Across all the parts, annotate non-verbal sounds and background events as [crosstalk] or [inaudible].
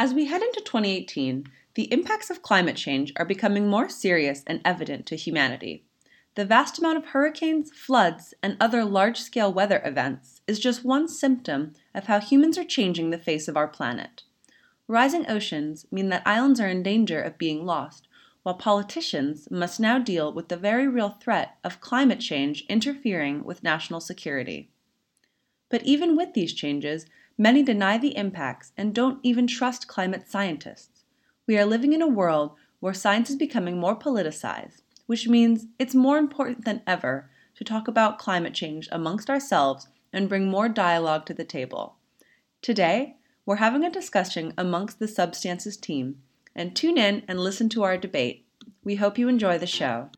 As we head into 2018, the impacts of climate change are becoming more serious and evident to humanity. The vast amount of hurricanes, floods, and other large scale weather events is just one symptom of how humans are changing the face of our planet. Rising oceans mean that islands are in danger of being lost, while politicians must now deal with the very real threat of climate change interfering with national security. But even with these changes, many deny the impacts and don't even trust climate scientists. We are living in a world where science is becoming more politicized, which means it's more important than ever to talk about climate change amongst ourselves and bring more dialogue to the table. Today, we're having a discussion amongst the Substances team, and tune in and listen to our debate. We hope you enjoy the show.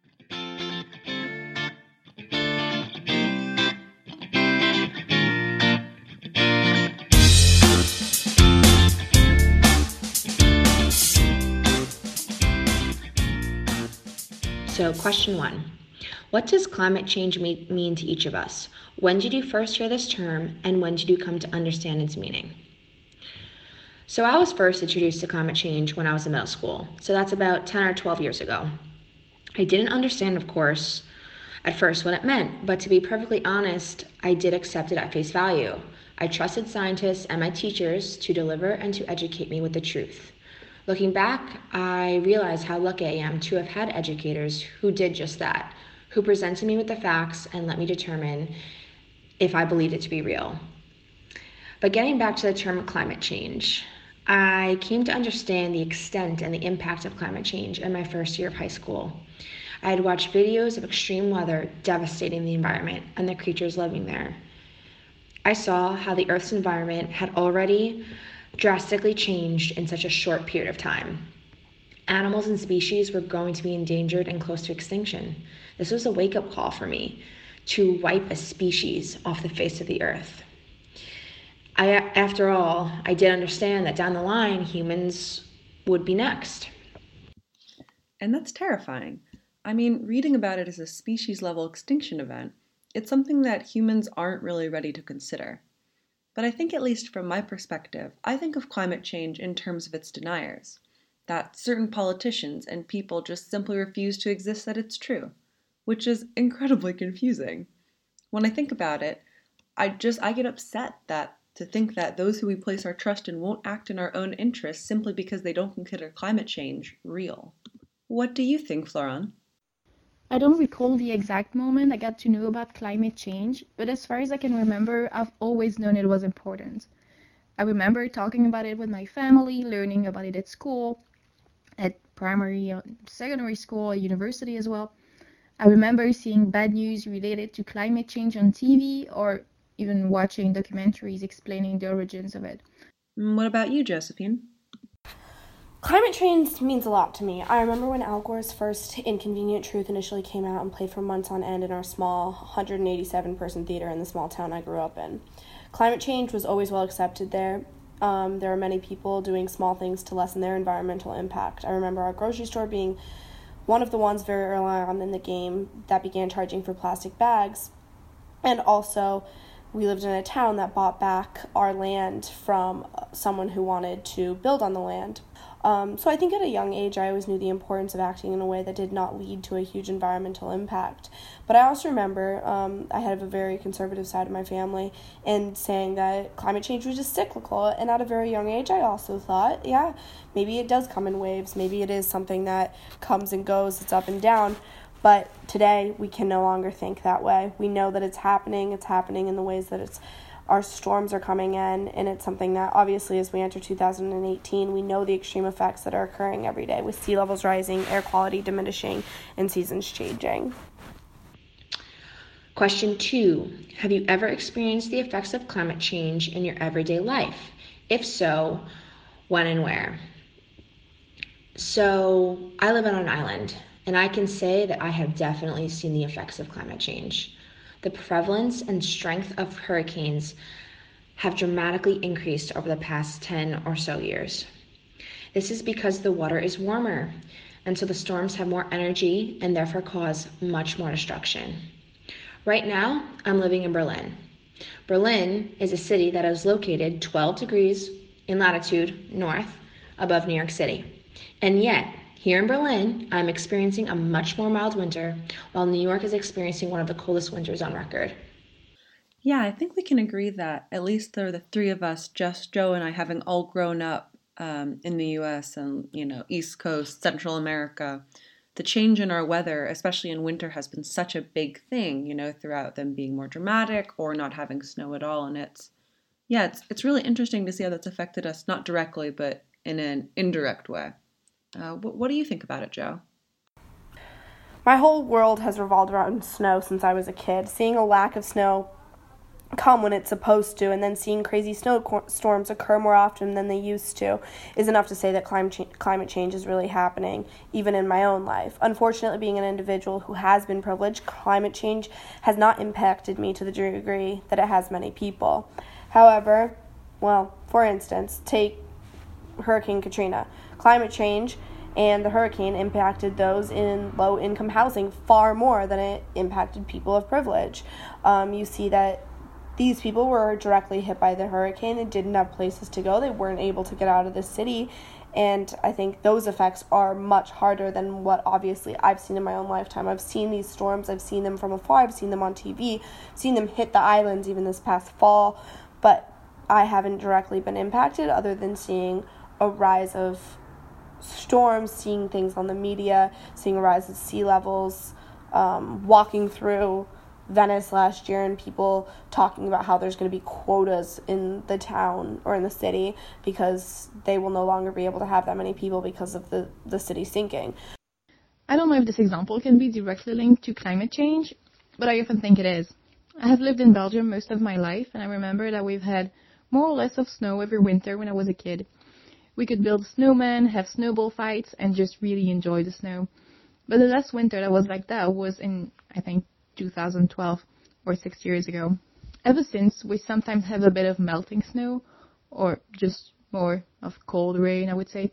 So, question one What does climate change mean to each of us? When did you first hear this term, and when did you come to understand its meaning? So, I was first introduced to climate change when I was in middle school, so that's about 10 or 12 years ago. I didn't understand, of course, at first what it meant, but to be perfectly honest, I did accept it at face value. I trusted scientists and my teachers to deliver and to educate me with the truth. Looking back, I realize how lucky I am to have had educators who did just that, who presented me with the facts and let me determine if I believed it to be real. But getting back to the term climate change, I came to understand the extent and the impact of climate change in my first year of high school. I had watched videos of extreme weather devastating the environment and the creatures living there. I saw how the Earth's environment had already drastically changed in such a short period of time. Animals and species were going to be endangered and close to extinction. This was a wake up call for me to wipe a species off the face of the earth. I, after all, I did understand that down the line, humans would be next. And that's terrifying. I mean, reading about it as a species level extinction event, it's something that humans aren't really ready to consider. But I think, at least from my perspective, I think of climate change in terms of its deniers. That certain politicians and people just simply refuse to exist that it's true, which is incredibly confusing. When I think about it, I just I get upset that to think that those who we place our trust in won't act in our own interests simply because they don't consider climate change real. What do you think, Florent? I don't recall the exact moment I got to know about climate change, but as far as I can remember, I've always known it was important. I remember talking about it with my family, learning about it at school, at primary, secondary school, university as well. I remember seeing bad news related to climate change on TV or even watching documentaries explaining the origins of it. Mm, what about you, Josephine? Climate change means a lot to me. I remember when Al Gore's first Inconvenient Truth initially came out and played for months on end in our small 187 person theater in the small town I grew up in. Climate change was always well accepted there. Um, there are many people doing small things to lessen their environmental impact. I remember our grocery store being one of the ones very early on in the game that began charging for plastic bags. And also, we lived in a town that bought back our land from someone who wanted to build on the land. Um, so I think at a young age, I always knew the importance of acting in a way that did not lead to a huge environmental impact. But I also remember um, I had a very conservative side of my family and saying that climate change was just cyclical. And at a very young age, I also thought, yeah, maybe it does come in waves. Maybe it is something that comes and goes, it's up and down. But today, we can no longer think that way. We know that it's happening, it's happening in the ways that it's our storms are coming in, and it's something that obviously, as we enter 2018, we know the extreme effects that are occurring every day with sea levels rising, air quality diminishing, and seasons changing. Question two Have you ever experienced the effects of climate change in your everyday life? If so, when and where? So, I live on an island, and I can say that I have definitely seen the effects of climate change the prevalence and strength of hurricanes have dramatically increased over the past 10 or so years. This is because the water is warmer, and so the storms have more energy and therefore cause much more destruction. Right now, I'm living in Berlin. Berlin is a city that is located 12 degrees in latitude north above New York City. And yet, here in Berlin, I'm experiencing a much more mild winter, while New York is experiencing one of the coldest winters on record. Yeah, I think we can agree that at least there are the three of us, just Joe and I, having all grown up um, in the U.S. and you know East Coast, Central America, the change in our weather, especially in winter, has been such a big thing. You know, throughout them being more dramatic or not having snow at all, and it's yeah, it's it's really interesting to see how that's affected us, not directly, but in an indirect way. Uh, what, what do you think about it, Joe? My whole world has revolved around snow since I was a kid. Seeing a lack of snow come when it's supposed to, and then seeing crazy snowstorms occur more often than they used to is enough to say that climate climate change is really happening, even in my own life. Unfortunately, being an individual who has been privileged, climate change has not impacted me to the degree that it has many people. However, well, for instance, take Hurricane Katrina. Climate change and the hurricane impacted those in low income housing far more than it impacted people of privilege. Um, you see that these people were directly hit by the hurricane and didn't have places to go. They weren't able to get out of the city. And I think those effects are much harder than what obviously I've seen in my own lifetime. I've seen these storms, I've seen them from afar, I've seen them on TV, seen them hit the islands even this past fall, but I haven't directly been impacted other than seeing a rise of storms, seeing things on the media, seeing a rise of sea levels, um, walking through Venice last year and people talking about how there's going to be quotas in the town or in the city because they will no longer be able to have that many people because of the, the city sinking. I don't know if this example can be directly linked to climate change, but I often think it is. I have lived in Belgium most of my life, and I remember that we've had more or less of snow every winter when I was a kid. We could build snowmen, have snowball fights, and just really enjoy the snow. But the last winter that was like that was in, I think, 2012 or six years ago. Ever since, we sometimes have a bit of melting snow, or just more of cold rain, I would say.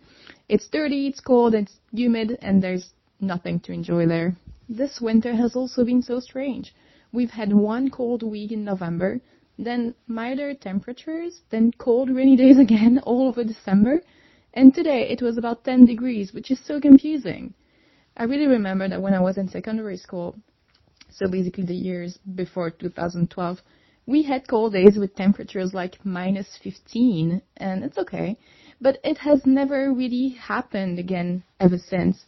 It's dirty, it's cold, it's humid, and there's nothing to enjoy there. This winter has also been so strange. We've had one cold week in November, then milder temperatures, then cold rainy days again [laughs] all over December, and today it was about 10 degrees, which is so confusing. I really remember that when I was in secondary school, so basically the years before 2012, we had cold days with temperatures like minus 15, and it's okay. But it has never really happened again ever since.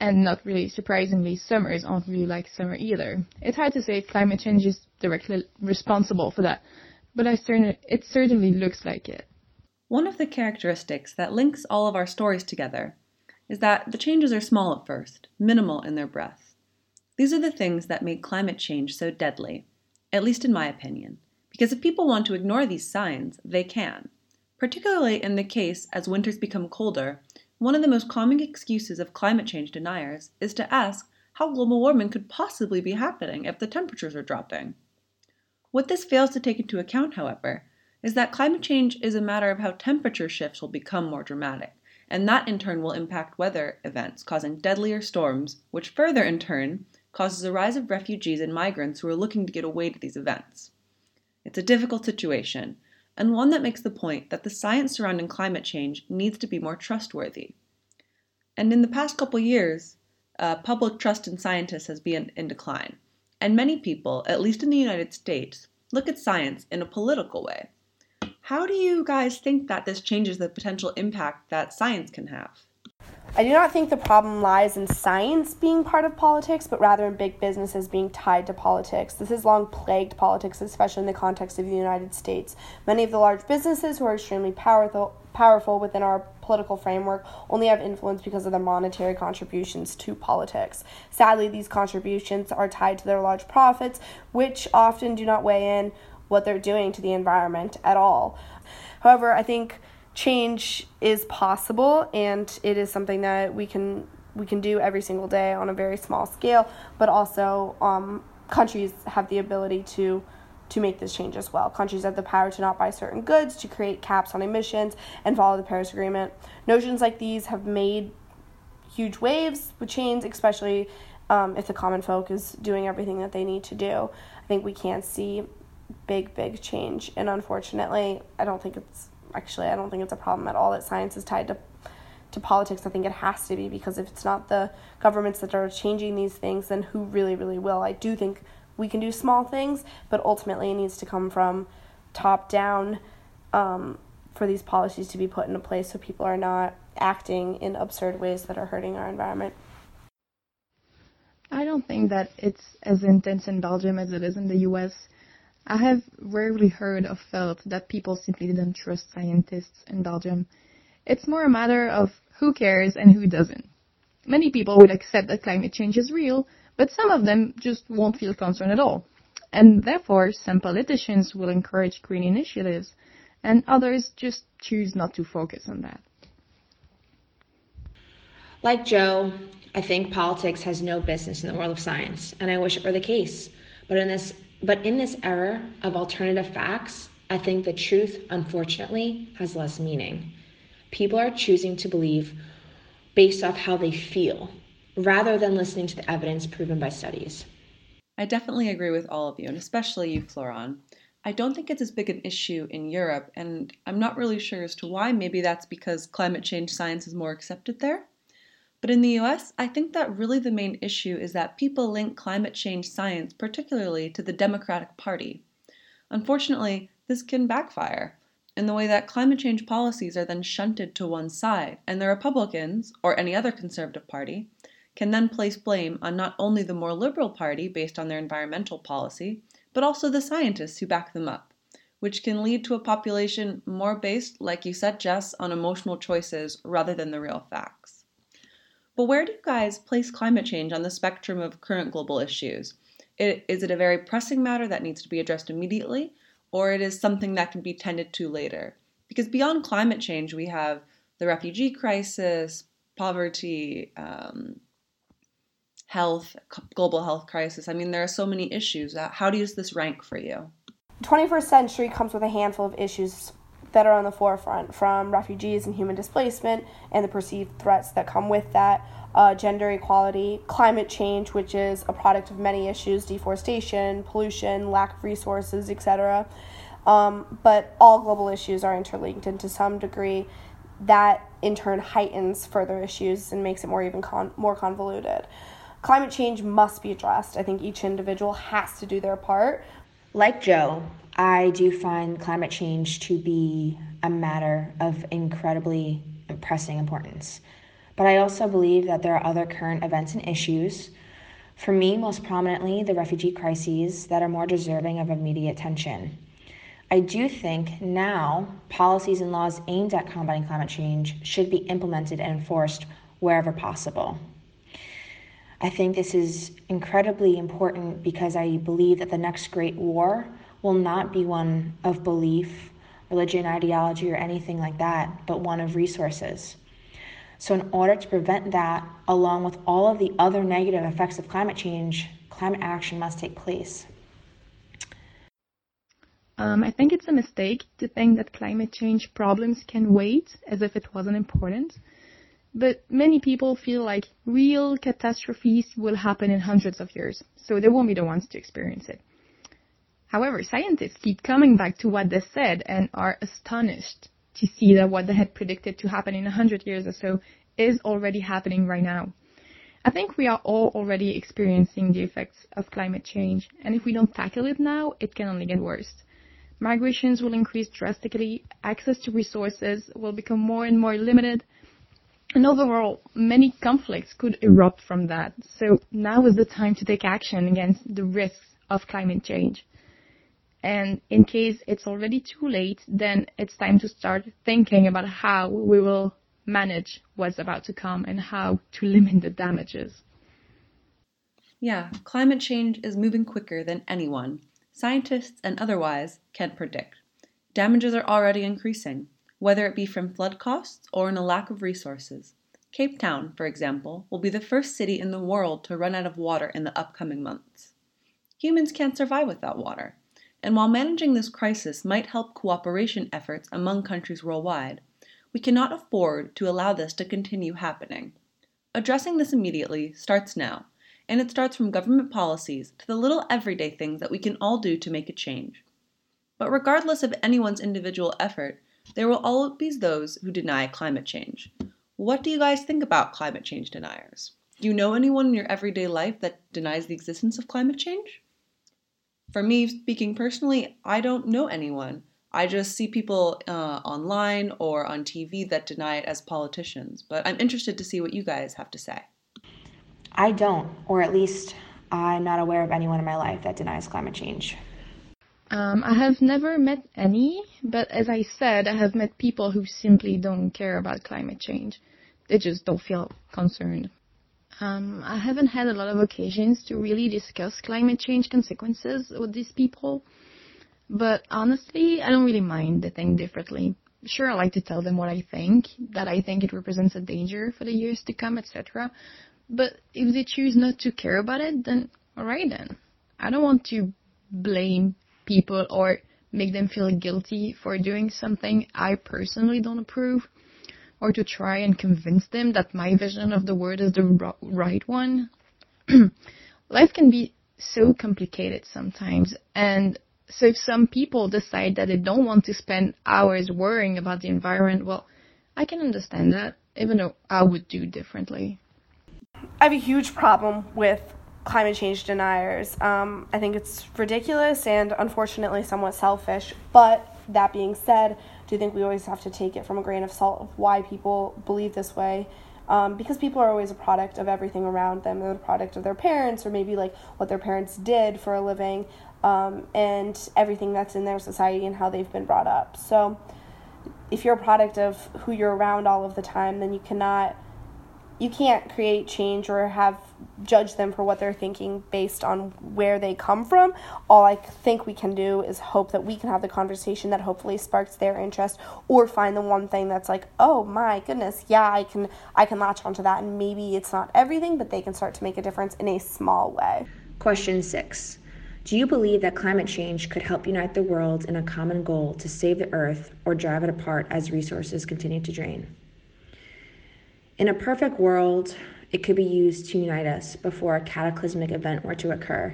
And not really surprisingly, summers aren't really like summer either. It's hard to say if climate change is directly responsible for that, but I certain, it certainly looks like it. One of the characteristics that links all of our stories together is that the changes are small at first, minimal in their breadth. These are the things that make climate change so deadly, at least in my opinion, because if people want to ignore these signs, they can. Particularly in the case as winters become colder, one of the most common excuses of climate change deniers is to ask how global warming could possibly be happening if the temperatures are dropping. What this fails to take into account, however, is that climate change is a matter of how temperature shifts will become more dramatic, and that in turn will impact weather events, causing deadlier storms, which further in turn causes a rise of refugees and migrants who are looking to get away to these events. It's a difficult situation, and one that makes the point that the science surrounding climate change needs to be more trustworthy. And in the past couple years, uh, public trust in scientists has been in decline, and many people, at least in the United States, look at science in a political way. How do you guys think that this changes the potential impact that science can have? I do not think the problem lies in science being part of politics, but rather in big businesses being tied to politics. This has long plagued politics, especially in the context of the United States. Many of the large businesses who are extremely powerful, powerful within our political framework only have influence because of their monetary contributions to politics. Sadly, these contributions are tied to their large profits, which often do not weigh in what they're doing to the environment at all. However, I think change is possible and it is something that we can we can do every single day on a very small scale but also um, countries have the ability to to make this change as well. Countries have the power to not buy certain goods to create caps on emissions and follow the paris agreement. Notions like these have made huge waves with change especially um, if the common folk is doing everything that they need to do. I think we can see big big change and unfortunately i don't think it's actually, I don't think it's a problem at all that science is tied to to politics. I think it has to be because if it's not the governments that are changing these things, then who really, really will? I do think we can do small things, but ultimately it needs to come from top down um, for these policies to be put into place so people are not acting in absurd ways that are hurting our environment. I don't think that it's as intense in Belgium as it is in the US. I have rarely heard or felt that people simply didn't trust scientists in Belgium. It's more a matter of who cares and who doesn't. Many people would accept that climate change is real, but some of them just won't feel concerned at all. And therefore, some politicians will encourage green initiatives, and others just choose not to focus on that. Like Joe, I think politics has no business in the world of science, and I wish it were the case. But in this but in this era of alternative facts, I think the truth, unfortunately, has less meaning. People are choosing to believe based off how they feel, rather than listening to the evidence proven by studies. I definitely agree with all of you, and especially you, Florent. I don't think it's as big an issue in Europe, and I'm not really sure as to why. Maybe that's because climate change science is more accepted there. But in the US, I think that really the main issue is that people link climate change science particularly to the Democratic Party. Unfortunately, this can backfire in the way that climate change policies are then shunted to one side, and the Republicans, or any other conservative party, can then place blame on not only the more liberal party based on their environmental policy, but also the scientists who back them up, which can lead to a population more based, like you said, Jess, on emotional choices rather than the real facts. But where do you guys place climate change on the spectrum of current global issues? It, is it a very pressing matter that needs to be addressed immediately, or it is something that can be tended to later? Because beyond climate change, we have the refugee crisis, poverty, um, health, global health crisis. I mean, there are so many issues. How does this rank for you? 21st century comes with a handful of issues that are on the forefront from refugees and human displacement and the perceived threats that come with that, uh, gender equality, climate change, which is a product of many issues deforestation, pollution, lack of resources, etc. Um, but all global issues are interlinked, and to some degree, that in turn heightens further issues and makes it more even con- more convoluted. Climate change must be addressed. I think each individual has to do their part. Like Joe, I do find climate change to be a matter of incredibly pressing importance. But I also believe that there are other current events and issues, for me, most prominently, the refugee crises that are more deserving of immediate attention. I do think now policies and laws aimed at combating climate change should be implemented and enforced wherever possible. I think this is incredibly important because I believe that the next great war will not be one of belief, religion, ideology, or anything like that, but one of resources. So, in order to prevent that, along with all of the other negative effects of climate change, climate action must take place. Um, I think it's a mistake to think that climate change problems can wait as if it wasn't important. But many people feel like real catastrophes will happen in hundreds of years, so they won't be the ones to experience it. However, scientists keep coming back to what they said and are astonished to see that what they had predicted to happen in 100 years or so is already happening right now. I think we are all already experiencing the effects of climate change, and if we don't tackle it now, it can only get worse. Migrations will increase drastically, access to resources will become more and more limited, and overall, many conflicts could erupt from that. So now is the time to take action against the risks of climate change. And in case it's already too late, then it's time to start thinking about how we will manage what's about to come and how to limit the damages. Yeah, climate change is moving quicker than anyone, scientists and otherwise, can predict. Damages are already increasing, whether it be from flood costs or in a lack of resources. Cape Town, for example, will be the first city in the world to run out of water in the upcoming months. Humans can't survive without water, and while managing this crisis might help cooperation efforts among countries worldwide, we cannot afford to allow this to continue happening. Addressing this immediately starts now, and it starts from government policies to the little everyday things that we can all do to make a change. But regardless of anyone's individual effort, there will always be those who deny climate change. What do you guys think about climate change deniers? Do you know anyone in your everyday life that denies the existence of climate change? For me, speaking personally, I don't know anyone. I just see people uh, online or on TV that deny it as politicians, but I'm interested to see what you guys have to say. I don't, or at least I'm not aware of anyone in my life that denies climate change. Um, I have never met any, but as I said, I have met people who simply don't care about climate change. They just don't feel concerned. Um, I haven't had a lot of occasions to really discuss climate change consequences with these people. But honestly, I don't really mind they think differently. Sure, I like to tell them what I think, that I think it represents a danger for the years to come, etc. But if they choose not to care about it, then alright then. I don't want to blame people or make them feel guilty for doing something I personally don't approve, or to try and convince them that my vision of the world is the right one. [clears throat] Life can be so complicated sometimes, and so if some people decide that they don't want to spend hours worrying about the environment, well, I can understand that, even though I would do differently. I have a huge problem with climate change deniers. Um, I think it's ridiculous and unfortunately somewhat selfish. But that being said, do you think we always have to take it from a grain of salt of why people believe this way? Um, because people are always a product of everything around them. They're a product of their parents or maybe like what their parents did for a living um, and everything that's in their society and how they've been brought up. So, if you're a product of who you're around all of the time, then you cannot, you can't create change or have judge them for what they're thinking based on where they come from. All I think we can do is hope that we can have the conversation that hopefully sparks their interest, or find the one thing that's like, oh my goodness, yeah, I can, I can latch onto that, and maybe it's not everything, but they can start to make a difference in a small way. Question six. Do you believe that climate change could help unite the world in a common goal to save the Earth or drive it apart as resources continue to drain? In a perfect world, it could be used to unite us before a cataclysmic event were to occur.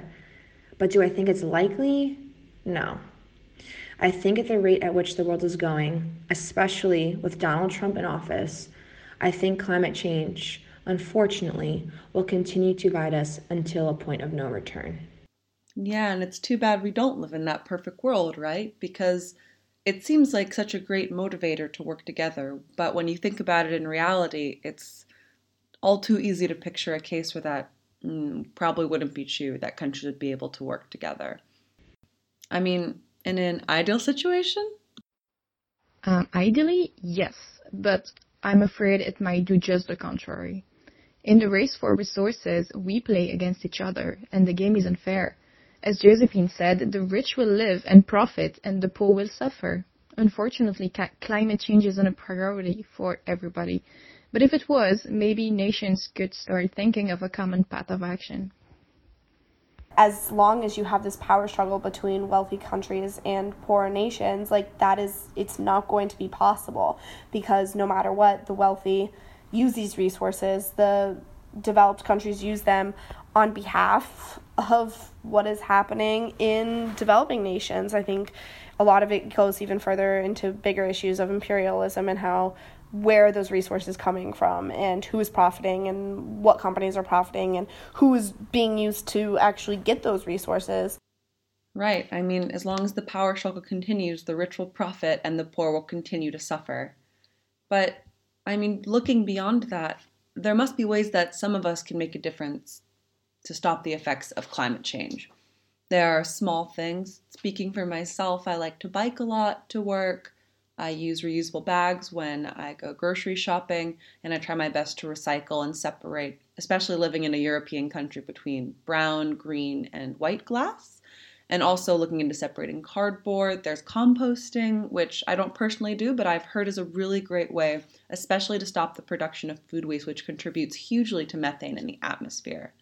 But do I think it's likely? No. I think at the rate at which the world is going, especially with Donald Trump in office, I think climate change, unfortunately, will continue to divide us until a point of no return. Yeah, and it's too bad we don't live in that perfect world, right? Because it seems like such a great motivator to work together, but when you think about it in reality, it's all too easy to picture a case where that mm, probably wouldn't be true, that countries would be able to work together. I mean, in an ideal situation? Um, ideally, yes, but I'm afraid it might do just the contrary. In the race for resources, we play against each other, and the game is unfair. As Josephine said, the rich will live and profit and the poor will suffer. Unfortunately, ca- climate change isn't a priority for everybody. But if it was, maybe nations could start thinking of a common path of action. As long as you have this power struggle between wealthy countries and poor nations, like that is, it's not going to be possible because no matter what, the wealthy use these resources, the developed countries use them on behalf of what is happening in developing nations. I think a lot of it goes even further into bigger issues of imperialism and how where are those resources coming from and who is profiting and what companies are profiting and who is being used to actually get those resources. Right. I mean, as long as the power struggle continues, the rich will profit and the poor will continue to suffer. But, I mean, looking beyond that, there must be ways that some of us can make a difference to stop the effects of climate change. There are small things. Speaking for myself, I like to bike a lot to work. I use reusable bags when I go grocery shopping, and I try my best to recycle and separate, especially living in a European country, between brown, green, and white glass. And also looking into separating cardboard. There's composting, which I don't personally do, but I've heard is a really great way, especially to stop the production of food waste, which contributes hugely to methane in the atmosphere.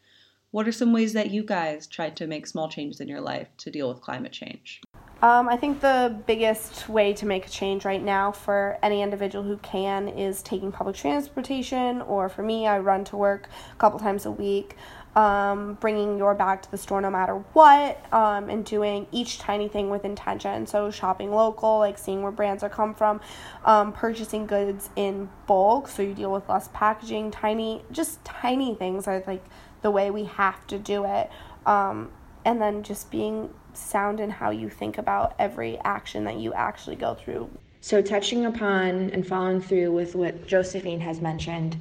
What are some ways that you guys tried to make small changes in your life to deal with climate change? Um, I think the biggest way to make a change right now for any individual who can is taking public transportation, or for me, I run to work a couple times a week. Um, bringing your bag to the store no matter what, um, and doing each tiny thing with intention. So, shopping local, like seeing where brands are come from, um, purchasing goods in bulk, so you deal with less packaging, tiny, just tiny things are like the way we have to do it. Um, and then just being sound in how you think about every action that you actually go through. So, touching upon and following through with what Josephine has mentioned,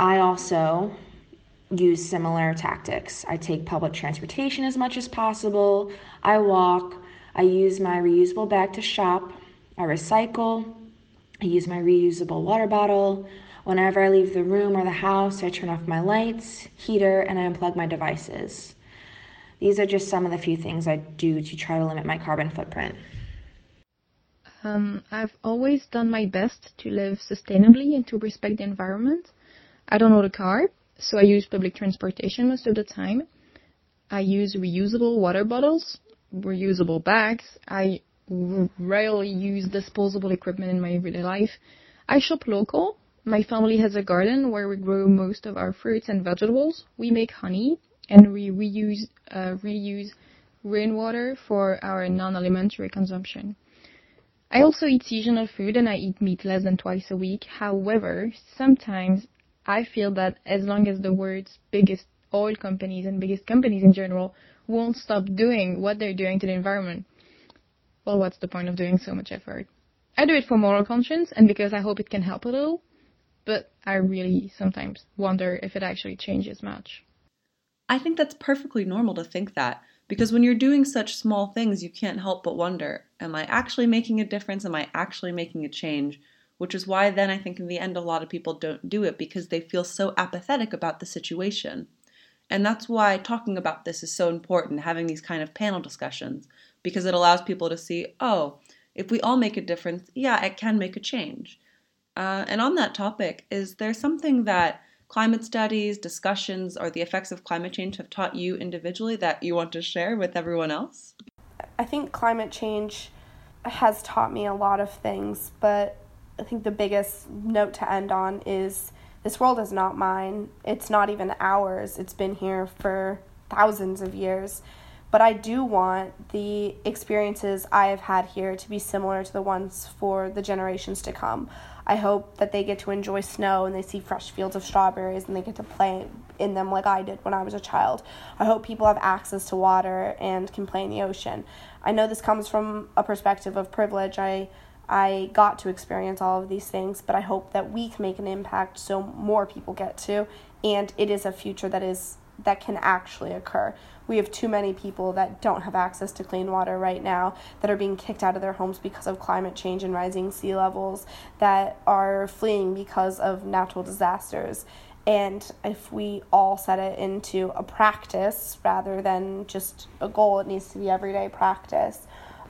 I also use similar tactics. I take public transportation as much as possible, I walk, I use my reusable bag to shop, I recycle, I use my reusable water bottle. Whenever I leave the room or the house, I turn off my lights, heater, and I unplug my devices. These are just some of the few things I do to try to limit my carbon footprint. Um, I've always done my best to live sustainably and to respect the environment. I don't own a car, so I use public transportation most of the time. I use reusable water bottles, reusable bags. I rarely use disposable equipment in my everyday life. I shop local. My family has a garden where we grow most of our fruits and vegetables. We make honey and we reuse uh, reuse rainwater for our non-alimentary consumption. I also eat seasonal food and I eat meat less than twice a week. However, sometimes I feel that as long as the world's biggest oil companies and biggest companies in general won't stop doing what they're doing to the environment, well, what's the point of doing so much effort? I do it for moral conscience and because I hope it can help a little, but I really sometimes wonder if it actually changes much. I think that's perfectly normal to think that, because when you're doing such small things, you can't help but wonder Am I actually making a difference? Am I actually making a change? Which is why then I think in the end a lot of people don't do it because they feel so apathetic about the situation. And that's why talking about this is so important, having these kind of panel discussions, because it allows people to see, oh, if we all make a difference, yeah, it can make a change. Uh, and on that topic, is there something that climate studies, discussions, or the effects of climate change have taught you individually that you want to share with everyone else? I think climate change has taught me a lot of things, but I think the biggest note to end on is this world is not mine. It's not even ours. It's been here for thousands of years. But I do want the experiences I have had here to be similar to the ones for the generations to come. I hope that they get to enjoy snow and they see fresh fields of strawberries and they get to play in them like I did when I was a child. I hope people have access to water and can play in the ocean. I know this comes from a perspective of privilege. I I got to experience all of these things, but I hope that we can make an impact so more people get to and it is a future that is that can actually occur. We have too many people that don't have access to clean water right now, that are being kicked out of their homes because of climate change and rising sea levels, that are fleeing because of natural disasters. And if we all set it into a practice rather than just a goal, it needs to be everyday practice.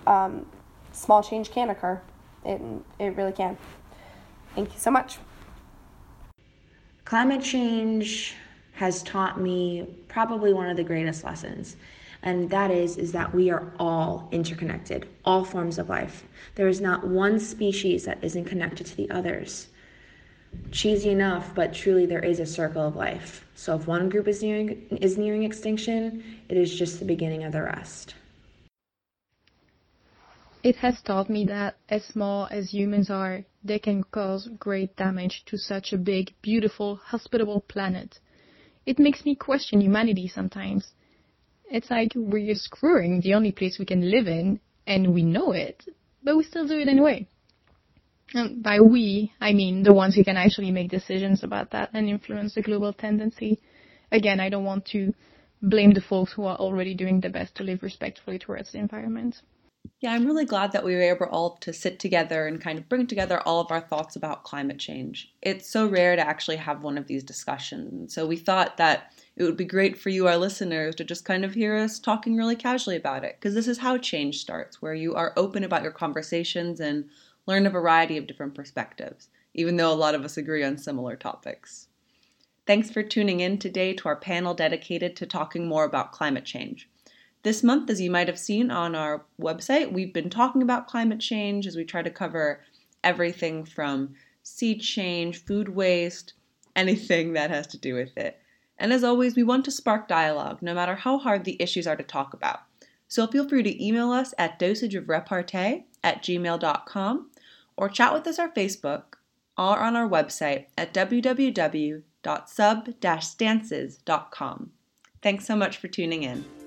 Um, small change can occur. It, it really can. Thank you so much. Climate change has taught me probably one of the greatest lessons and that is is that we are all interconnected all forms of life. There is not one species that isn't connected to the others. Cheesy enough but truly there is a circle of life. So if one group is nearing is nearing extinction it is just the beginning of the rest. It has taught me that as small as humans are they can cause great damage to such a big beautiful hospitable planet it makes me question humanity sometimes. It's like we're screwing the only place we can live in, and we know it, but we still do it anyway. And by we, I mean the ones who can actually make decisions about that and influence the global tendency. Again, I don't want to blame the folks who are already doing the best to live respectfully towards the environment. Yeah, I'm really glad that we were able all to sit together and kind of bring together all of our thoughts about climate change. It's so rare to actually have one of these discussions. So we thought that it would be great for you, our listeners, to just kind of hear us talking really casually about it, because this is how change starts, where you are open about your conversations and learn a variety of different perspectives, even though a lot of us agree on similar topics. Thanks for tuning in today to our panel dedicated to talking more about climate change. This month, as you might have seen on our website, we've been talking about climate change as we try to cover everything from sea change, food waste, anything that has to do with it. And as always, we want to spark dialogue, no matter how hard the issues are to talk about. So feel free to email us at dosageofrepartee at gmail.com or chat with us on Facebook or on our website at www.sub-stances.com. Thanks so much for tuning in.